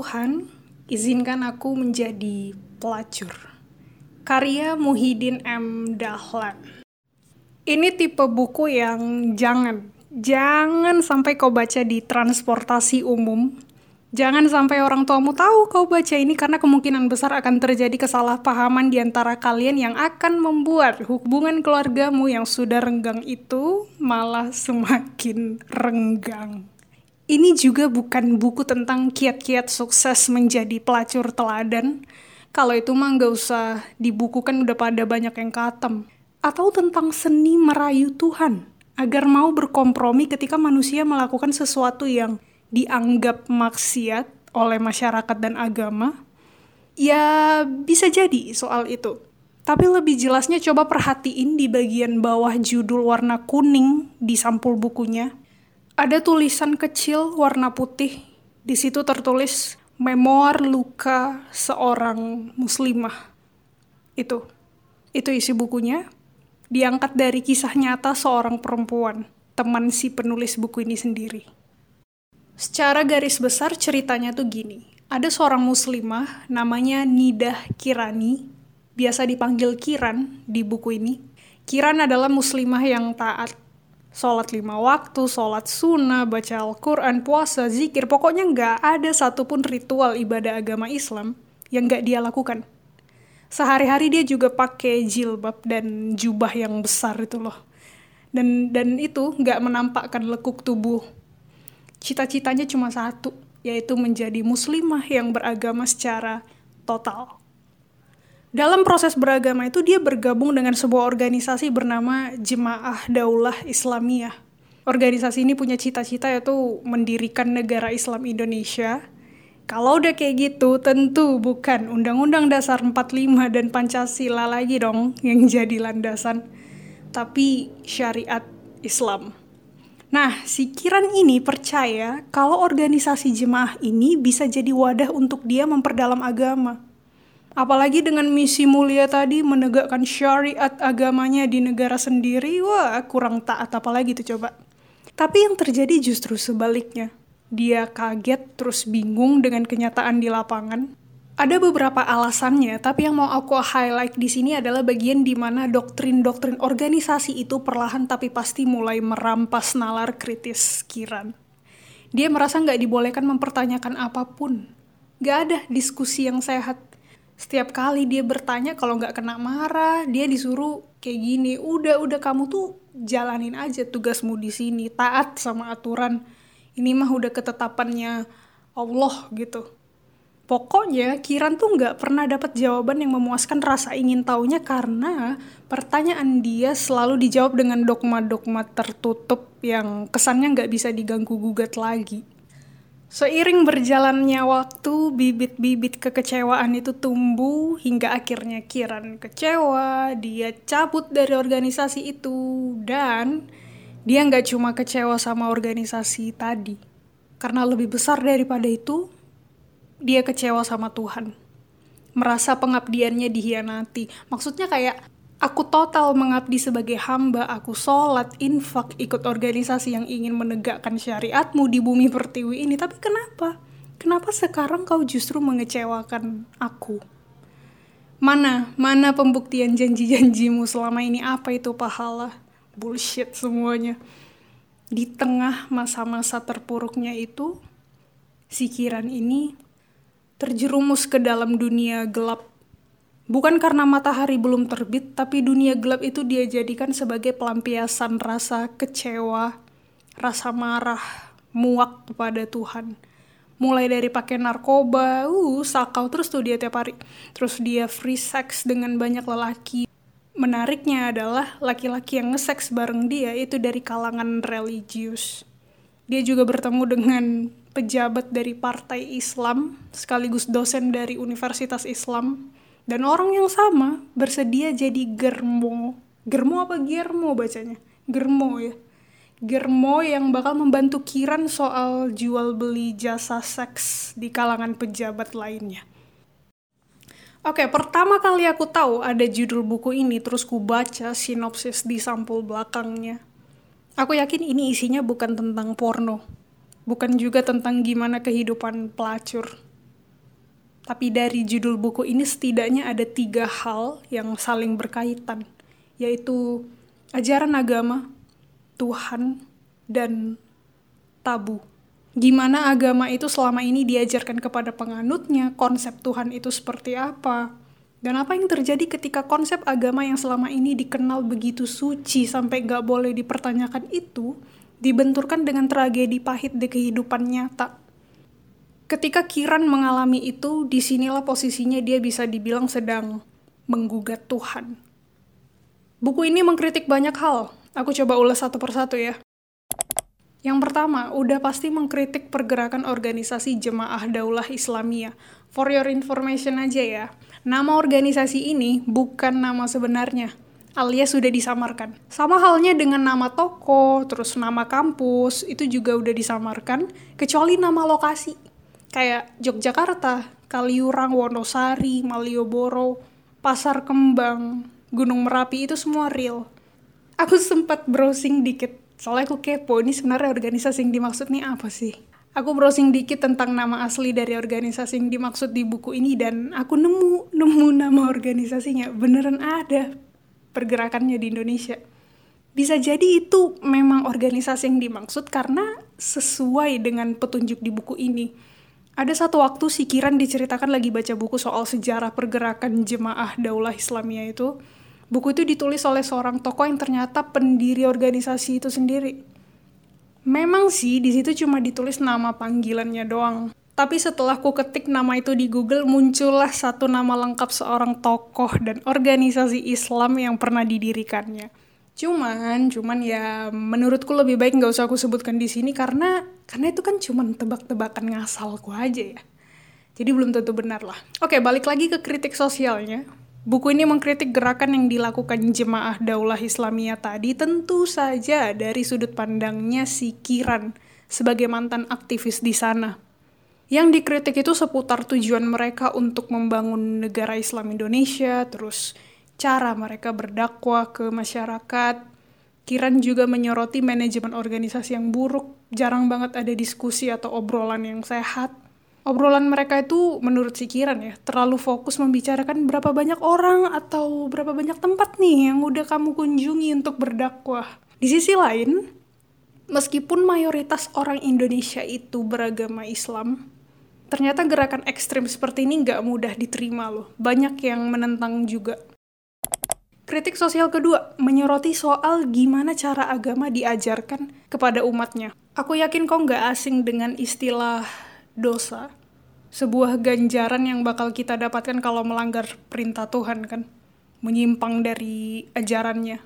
Tuhan, izinkan aku menjadi pelacur. Karya Muhyiddin M. Dahlan. Ini tipe buku yang jangan, jangan sampai kau baca di transportasi umum. Jangan sampai orang tuamu tahu kau baca ini karena kemungkinan besar akan terjadi kesalahpahaman di antara kalian yang akan membuat hubungan keluargamu yang sudah renggang itu malah semakin renggang. Ini juga bukan buku tentang kiat-kiat sukses menjadi pelacur teladan. Kalau itu mah nggak usah dibukukan udah pada banyak yang katem. Atau tentang seni merayu Tuhan, agar mau berkompromi ketika manusia melakukan sesuatu yang dianggap maksiat oleh masyarakat dan agama. Ya bisa jadi soal itu. Tapi lebih jelasnya coba perhatiin di bagian bawah judul warna kuning di sampul bukunya ada tulisan kecil warna putih. Di situ tertulis memoir luka seorang muslimah. Itu. Itu isi bukunya. Diangkat dari kisah nyata seorang perempuan, teman si penulis buku ini sendiri. Secara garis besar ceritanya tuh gini. Ada seorang muslimah namanya Nidah Kirani, biasa dipanggil Kiran di buku ini. Kiran adalah muslimah yang taat Sholat lima waktu, sholat sunnah, baca Al-Quran, puasa, zikir, pokoknya nggak ada satupun ritual ibadah agama Islam yang nggak dia lakukan. Sehari-hari dia juga pakai jilbab dan jubah yang besar itu loh. Dan dan itu nggak menampakkan lekuk tubuh. Cita-citanya cuma satu, yaitu menjadi muslimah yang beragama secara total. Dalam proses beragama itu dia bergabung dengan sebuah organisasi bernama Jemaah Daulah Islamiyah. Organisasi ini punya cita-cita yaitu mendirikan negara Islam Indonesia. Kalau udah kayak gitu, tentu bukan Undang-Undang Dasar 45 dan Pancasila lagi dong yang jadi landasan, tapi syariat Islam. Nah, si Kiran ini percaya kalau organisasi jemaah ini bisa jadi wadah untuk dia memperdalam agama Apalagi dengan misi mulia tadi menegakkan syariat agamanya di negara sendiri, wah kurang taat apalagi tuh coba. Tapi yang terjadi justru sebaliknya. Dia kaget terus bingung dengan kenyataan di lapangan. Ada beberapa alasannya, tapi yang mau aku highlight di sini adalah bagian di mana doktrin-doktrin organisasi itu perlahan tapi pasti mulai merampas nalar kritis Kiran. Dia merasa nggak dibolehkan mempertanyakan apa pun. Nggak ada diskusi yang sehat setiap kali dia bertanya kalau nggak kena marah dia disuruh kayak gini udah udah kamu tuh jalanin aja tugasmu di sini taat sama aturan. Ini mah udah ketetapannya Allah gitu. Pokoknya Kiran tuh nggak pernah dapat jawaban yang memuaskan rasa ingin taunya karena pertanyaan dia selalu dijawab dengan dogma-dogma tertutup yang kesannya nggak bisa diganggu gugat lagi Seiring berjalannya waktu, bibit-bibit kekecewaan itu tumbuh hingga akhirnya Kiran kecewa, dia cabut dari organisasi itu, dan dia nggak cuma kecewa sama organisasi tadi. Karena lebih besar daripada itu, dia kecewa sama Tuhan. Merasa pengabdiannya dihianati. Maksudnya kayak, Aku total mengabdi sebagai hamba, aku sholat, infak, ikut organisasi yang ingin menegakkan syariatmu di bumi pertiwi ini. Tapi kenapa? Kenapa sekarang kau justru mengecewakan aku? Mana, mana pembuktian janji-janjimu selama ini? Apa itu pahala? Bullshit semuanya. Di tengah masa-masa terpuruknya itu, sikiran ini terjerumus ke dalam dunia gelap Bukan karena matahari belum terbit, tapi dunia gelap itu dia jadikan sebagai pelampiasan rasa kecewa, rasa marah, muak kepada Tuhan. Mulai dari pakai narkoba, uh, sakau terus tuh dia tiap hari. Terus dia free sex dengan banyak lelaki. Menariknya adalah laki-laki yang nge-sex bareng dia itu dari kalangan religius. Dia juga bertemu dengan pejabat dari partai Islam, sekaligus dosen dari Universitas Islam dan orang yang sama bersedia jadi germo. Germo apa germo bacanya? Germo ya. Germo yang bakal membantu Kiran soal jual beli jasa seks di kalangan pejabat lainnya. Oke, pertama kali aku tahu ada judul buku ini, terus ku baca sinopsis di sampul belakangnya. Aku yakin ini isinya bukan tentang porno. Bukan juga tentang gimana kehidupan pelacur Tapi dari judul buku ini setidaknya ada tiga hal yang saling berkaitan, yaitu ajaran agama, Tuhan, dan tabu. Gimana agama itu selama ini diajarkan kepada penganutnya, konsep Tuhan itu seperti apa, dan apa yang terjadi ketika konsep agama yang selama ini dikenal begitu suci sampai gak boleh dipertanyakan itu, dibenturkan dengan tragedi pahit di kehidupan nyata. Ketika Kiran mengalami itu, di sinilah posisinya dia bisa dibilang sedang menggugat Tuhan. Buku ini mengkritik banyak hal. Aku coba ulas satu persatu ya. Yang pertama, udah pasti mengkritik pergerakan organisasi Jemaah Daulah Islamiyah. For your information aja ya, nama organisasi ini bukan nama sebenarnya, alias sudah disamarkan. Sama halnya dengan nama toko, terus nama kampus, itu juga udah disamarkan, kecuali nama lokasi. Kayak Yogyakarta, Kaliurang, Wonosari, Malioboro, Pasar Kembang, Gunung Merapi itu semua real. Aku sempat browsing dikit Soalnya aku kepo, ini sebenarnya organisasi yang dimaksud nih apa sih? Aku browsing dikit tentang nama asli dari organisasi yang dimaksud di buku ini dan aku nemu nemu nama organisasinya. Beneran ada pergerakannya di Indonesia. Bisa jadi itu memang organisasi yang dimaksud karena sesuai dengan petunjuk di buku ini. Ada satu waktu si Kiran diceritakan lagi baca buku soal sejarah pergerakan jemaah daulah Islamiyah itu Buku itu ditulis oleh seorang tokoh yang ternyata pendiri organisasi itu sendiri. Memang sih di situ cuma ditulis nama panggilannya doang. Tapi setelah ku ketik nama itu di Google, muncullah satu nama lengkap seorang tokoh dan organisasi Islam yang pernah didirikannya. Cuman, cuman ya menurutku lebih baik nggak usah aku sebutkan di sini karena karena itu kan cuma tebak-tebakan ngasalku aja ya. Jadi belum tentu benar lah. Oke, balik lagi ke kritik sosialnya. Buku ini mengkritik gerakan yang dilakukan jemaah daulah Islamiyah tadi tentu saja dari sudut pandangnya si Kiran sebagai mantan aktivis di sana. Yang dikritik itu seputar tujuan mereka untuk membangun negara Islam Indonesia, terus cara mereka berdakwah ke masyarakat. Kiran juga menyoroti manajemen organisasi yang buruk, jarang banget ada diskusi atau obrolan yang sehat obrolan mereka itu menurut si Kiran ya terlalu fokus membicarakan berapa banyak orang atau berapa banyak tempat nih yang udah kamu kunjungi untuk berdakwah. Di sisi lain, meskipun mayoritas orang Indonesia itu beragama Islam, ternyata gerakan ekstrim seperti ini nggak mudah diterima loh. Banyak yang menentang juga. Kritik sosial kedua menyoroti soal gimana cara agama diajarkan kepada umatnya. Aku yakin kau nggak asing dengan istilah dosa, sebuah ganjaran yang bakal kita dapatkan kalau melanggar perintah Tuhan kan, menyimpang dari ajarannya.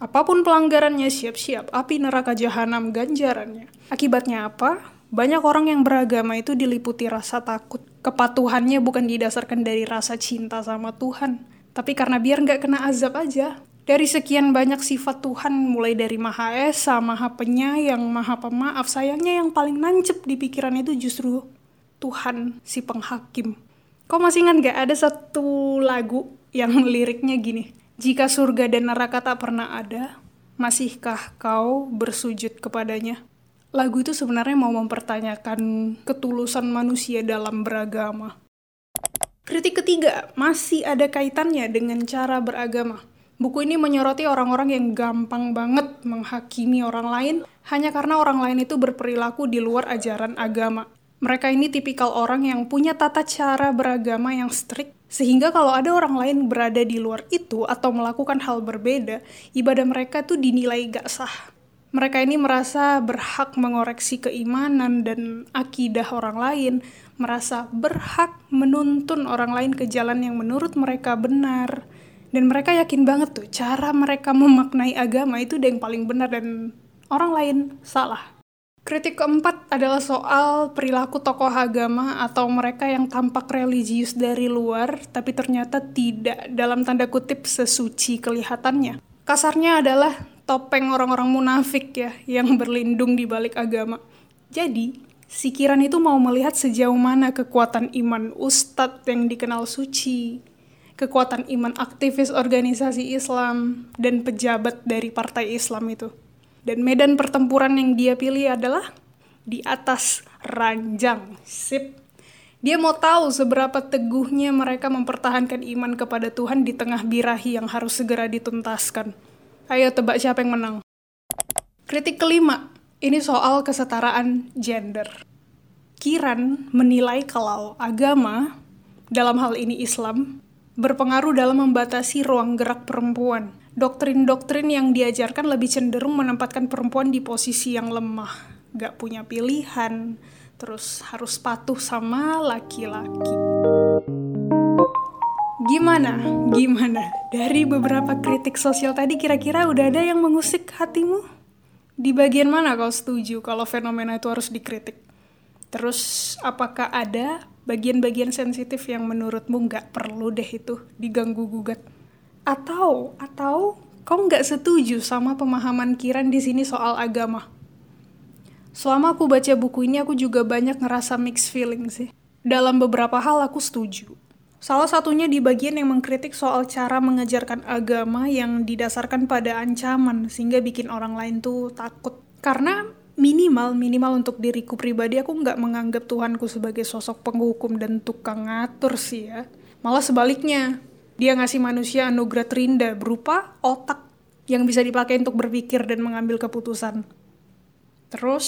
Apa pun pelanggarannya, siap-siap api neraka jahanam ganjarannya. Akibatnya apa? Banyak orang yang beragama itu diliputi rasa takut. Kepatuhannya bukan didasarkan dari rasa cinta sama Tuhan, tapi karena biar nggak kena azab aja. Dari sekian banyak sifat Tuhan, mulai dari Maha Esa, Maha Penyayang, Maha Pemaaf, sayangnya yang paling nancep di pikiran itu justru Tuhan si penghakim. Kau masih ingat gak ada satu lagu yang liriknya gini? Jika surga dan neraka tak pernah ada, masihkah kau bersujud kepadanya? Lagu itu sebenarnya mau mempertanyakan ketulusan manusia dalam beragama. Kritik ketiga masih ada kaitannya dengan cara beragama. Buku ini menyoroti orang-orang yang gampang banget menghakimi orang lain hanya karena orang lain itu berperilaku di luar ajaran agama. Mereka ini tipikal orang yang punya tata cara beragama yang strict, sehingga kalau ada orang lain berada di luar itu atau melakukan hal berbeda, ibadah mereka tuh dinilai gak sah. Mereka ini merasa berhak mengoreksi keimanan dan akidah orang lain, merasa berhak menuntun orang lain ke jalan yang menurut mereka benar, dan mereka yakin banget tuh cara mereka memaknai agama itu yang paling benar dan orang lain salah. Kritik keempat adalah soal perilaku tokoh agama atau mereka yang tampak religius dari luar tapi ternyata tidak dalam tanda kutip sesuci kelihatannya. Kasarnya adalah topeng orang-orang munafik ya yang berlindung di balik agama. Jadi, si Kiran itu mau melihat sejauh mana kekuatan iman ustadz yang dikenal suci, kekuatan iman aktivis organisasi Islam, dan pejabat dari partai Islam itu. Dan medan pertempuran yang dia pilih adalah di atas ranjang. Sip. Dia mau tahu seberapa teguhnya mereka mempertahankan iman kepada Tuhan di tengah birahi yang harus segera dituntaskan. Ayo tebak siapa yang menang. Kritik kelima, ini soal kesetaraan gender. Kiran menilai kalau agama, dalam hal ini Islam, berpengaruh dalam membatasi ruang gerak perempuan. Doktrin-doktrin yang diajarkan lebih cenderung menempatkan perempuan di posisi yang lemah, gak punya pilihan, terus harus patuh sama laki-laki. Gimana? Gimana? Dari beberapa kritik sosial tadi kira-kira udah ada yang mengusik hatimu? Di bagian mana kau setuju kalau fenomena itu harus dikritik? Terus apakah ada bagian-bagian sensitif yang menurutmu nggak perlu deh itu diganggu-gugat? Atau, atau kau nggak setuju sama pemahaman Kiran di sini soal agama? Selama aku baca buku ini, aku juga banyak ngerasa mixed feeling sih. Dalam beberapa hal aku setuju. Salah satunya di bagian yang mengkritik soal cara mengajarkan agama yang didasarkan pada ancaman, sehingga bikin orang lain tuh takut. Karena minimal, minimal untuk diriku pribadi, aku nggak menganggap Tuhanku sebagai sosok penghukum dan tukang ngatur sih ya. Malah sebaliknya, dia ngasih manusia anugerah terindah berupa otak yang bisa dipakai untuk berpikir dan mengambil keputusan. Terus,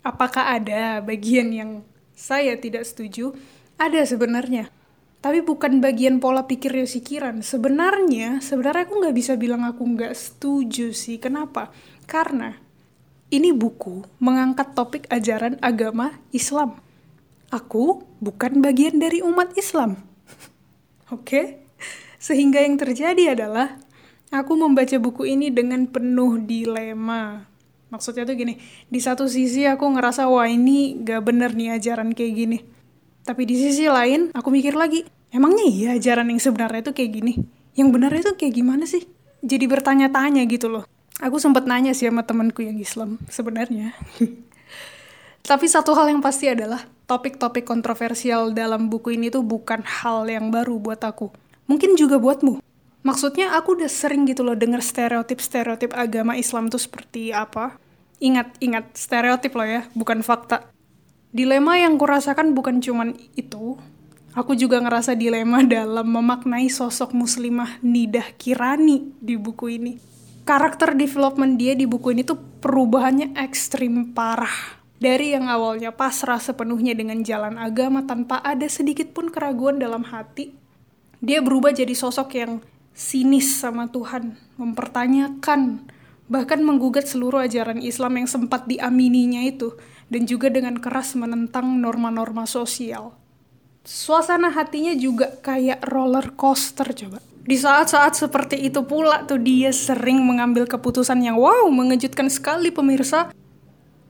apakah ada bagian yang saya tidak setuju? Ada sebenarnya. Tapi bukan bagian pola pikirnya si Kiran. Sebenarnya, sebenarnya aku nggak bisa bilang aku nggak setuju sih. Kenapa? Karena ini buku mengangkat topik ajaran agama Islam. Aku bukan bagian dari umat Islam. Oke? Sehingga yang terjadi adalah aku membaca buku ini dengan penuh dilema Maksudnya tuh gini, di satu sisi aku ngerasa wah ini gak bener nih ajaran kayak gini. Tapi di sisi lain aku mikir lagi, emangnya iya ajaran yang sebenarnya itu kayak gini? Yang benar itu kayak gimana sih? Jadi bertanya-tanya gitu loh. Aku sempat nanya sih sama temanku yang Islam sebenarnya. Tapi satu hal yang pasti adalah topik-topik kontroversial dalam buku ini tuh bukan hal yang baru buat aku. Mungkin juga buatmu. Maksudnya aku udah sering gitu loh denger stereotip-stereotip agama Islam tuh seperti apa. Ingat, ingat, stereotip loh ya, bukan fakta. Dilema yang kurasakan bukan cuman itu, aku juga ngerasa dilema dalam memaknai sosok muslimah Nidah Kirani di buku ini. Karakter development dia di buku ini tuh perubahannya ekstrim parah. Dari yang awalnya pasrah sepenuhnya dengan jalan agama tanpa ada sedikit pun keraguan dalam hati, dia berubah jadi sosok yang sinis sama Tuhan, mempertanyakan bahkan menggugat seluruh ajaran Islam yang sempat diamininya itu, dan juga dengan keras menentang norma-norma sosial. Suasana hatinya juga kayak roller coaster coba. Di saat-saat seperti itu pula tuh dia sering mengambil keputusan yang wow mengejutkan sekali pemirsa.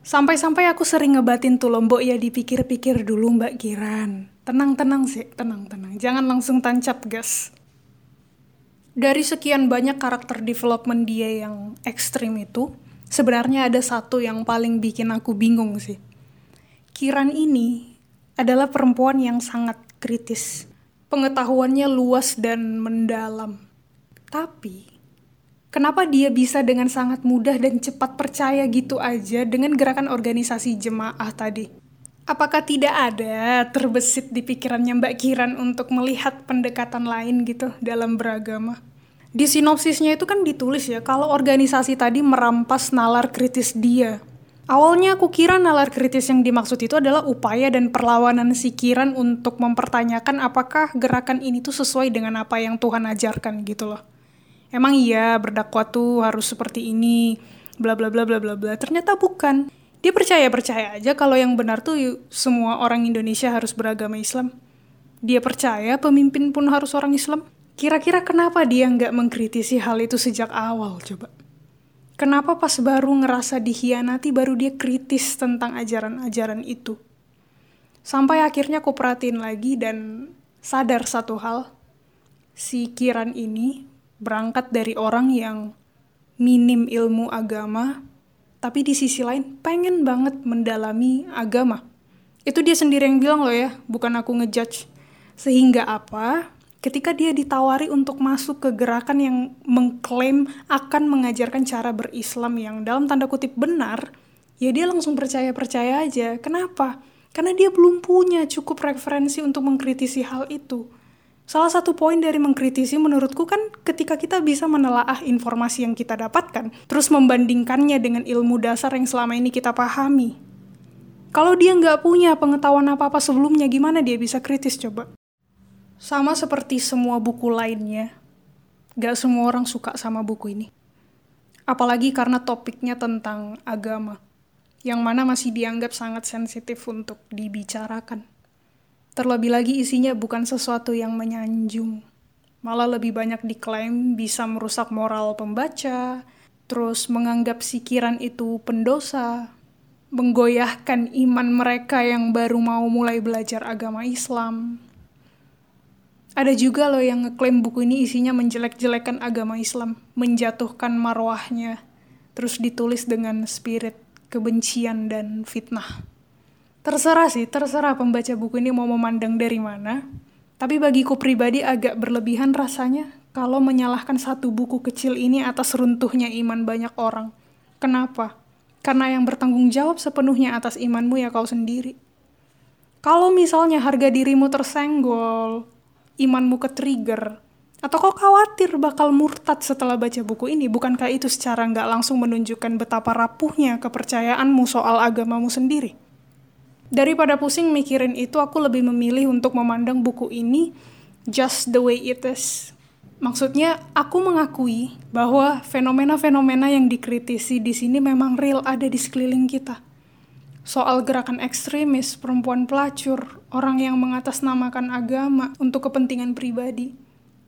Sampai-sampai aku sering ngebatin tuh lombok ya dipikir-pikir dulu Mbak Kiran. Tenang-tenang sih, tenang-tenang. Jangan langsung tancap gas dari sekian banyak karakter development dia yang ekstrim itu, sebenarnya ada satu yang paling bikin aku bingung sih. Kiran ini adalah perempuan yang sangat kritis. Pengetahuannya luas dan mendalam. Tapi, kenapa dia bisa dengan sangat mudah dan cepat percaya gitu aja dengan gerakan organisasi jemaah tadi? Apakah tidak ada terbesit di pikirannya Mbak Kiran untuk melihat pendekatan lain gitu dalam beragama? Di sinopsisnya itu kan ditulis ya, kalau organisasi tadi merampas nalar kritis dia. Awalnya aku kira nalar kritis yang dimaksud itu adalah upaya dan perlawanan si Kiran untuk mempertanyakan apakah gerakan ini tuh sesuai dengan apa yang Tuhan ajarkan gitu loh. Emang iya berdakwah tuh harus seperti ini, bla bla bla bla bla bla. Ternyata bukan dia percaya percaya aja kalau yang benar tuh semua orang Indonesia harus beragama Islam. Dia percaya pemimpin pun harus orang Islam. Kira-kira kenapa dia nggak mengkritisi hal itu sejak awal coba? Kenapa pas baru ngerasa dikhianati baru dia kritis tentang ajaran-ajaran itu? Sampai akhirnya aku perhatiin lagi dan sadar satu hal. Si Kiran ini berangkat dari orang yang minim ilmu agama, tapi di sisi lain pengen banget mendalami agama. Itu dia sendiri yang bilang loh ya, bukan aku ngejudge. Sehingga apa? Ketika dia ditawari untuk masuk ke gerakan yang mengklaim akan mengajarkan cara berislam yang dalam tanda kutip benar, ya dia langsung percaya-percaya aja. Kenapa? Karena dia belum punya cukup referensi untuk mengkritisi hal itu. Salah satu poin dari mengkritisi menurutku kan ketika kita bisa menelaah informasi yang kita dapatkan, terus membandingkannya dengan ilmu dasar yang selama ini kita pahami. Kalau dia nggak punya pengetahuan apa-apa sebelumnya, gimana dia bisa kritis coba? Sama seperti semua buku lainnya, gak semua orang suka sama buku ini. Apalagi karena topiknya tentang agama, yang mana masih dianggap sangat sensitif untuk dibicarakan. Terlebih lagi isinya bukan sesuatu yang menyanjung. Malah lebih banyak diklaim bisa merusak moral pembaca, terus menganggap sikiran itu pendosa, menggoyahkan iman mereka yang baru mau mulai belajar agama Islam. Ada juga loh yang ngeklaim buku ini isinya menjelek-jelekan agama Islam, menjatuhkan marwahnya, terus ditulis dengan spirit kebencian dan fitnah. Terserah sih, terserah pembaca buku ini mau memandang dari mana. Tapi bagiku pribadi agak berlebihan rasanya kalau menyalahkan satu buku kecil ini atas runtuhnya iman banyak orang. Kenapa? Karena yang bertanggung jawab sepenuhnya atas imanmu ya kau sendiri. Kalau misalnya harga dirimu tersenggol, imanmu ke-trigger, atau kau khawatir bakal murtad setelah baca buku ini, bukankah itu secara nggak langsung menunjukkan betapa rapuhnya kepercayaanmu soal agamamu sendiri? Daripada pusing mikirin itu, aku lebih memilih untuk memandang buku ini just the way it is. Maksudnya, aku mengakui bahwa fenomena-fenomena yang dikritisi di sini memang real ada di sekeliling kita. Soal gerakan ekstremis, perempuan pelacur, orang yang mengatasnamakan agama untuk kepentingan pribadi,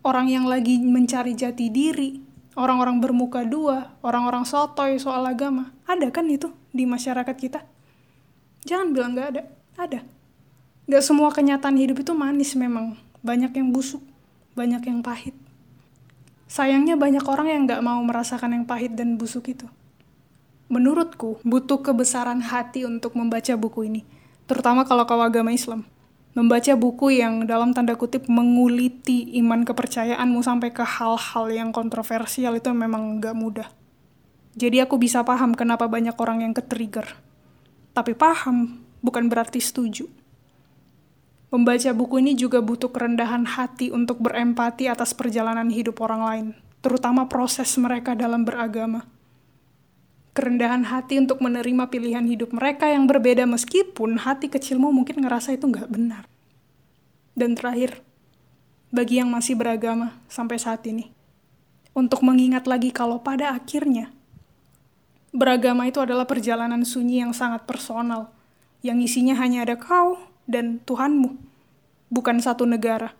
orang yang lagi mencari jati diri, orang-orang bermuka dua, orang-orang sotoy soal agama. Ada kan itu di masyarakat kita? Jangan bilang gak ada. Ada. Gak semua kenyataan hidup itu manis memang. Banyak yang busuk, banyak yang pahit. Sayangnya banyak orang yang gak mau merasakan yang pahit dan busuk itu. Menurutku, butuh kebesaran hati untuk membaca buku ini. Terutama kalau kau agama Islam. Membaca buku yang dalam tanda kutip menguliti iman kepercayaanmu sampai ke hal-hal yang kontroversial itu memang gak mudah. Jadi aku bisa paham kenapa banyak orang yang ke-trigger tapi paham bukan berarti setuju. Membaca buku ini juga butuh kerendahan hati untuk berempati atas perjalanan hidup orang lain, terutama proses mereka dalam beragama. Kerendahan hati untuk menerima pilihan hidup mereka yang berbeda meskipun hati kecilmu mungkin ngerasa itu nggak benar. Dan terakhir, bagi yang masih beragama sampai saat ini, untuk mengingat lagi kalau pada akhirnya Beragama itu adalah perjalanan sunyi yang sangat personal, yang isinya hanya ada kau dan Tuhanmu, bukan satu negara.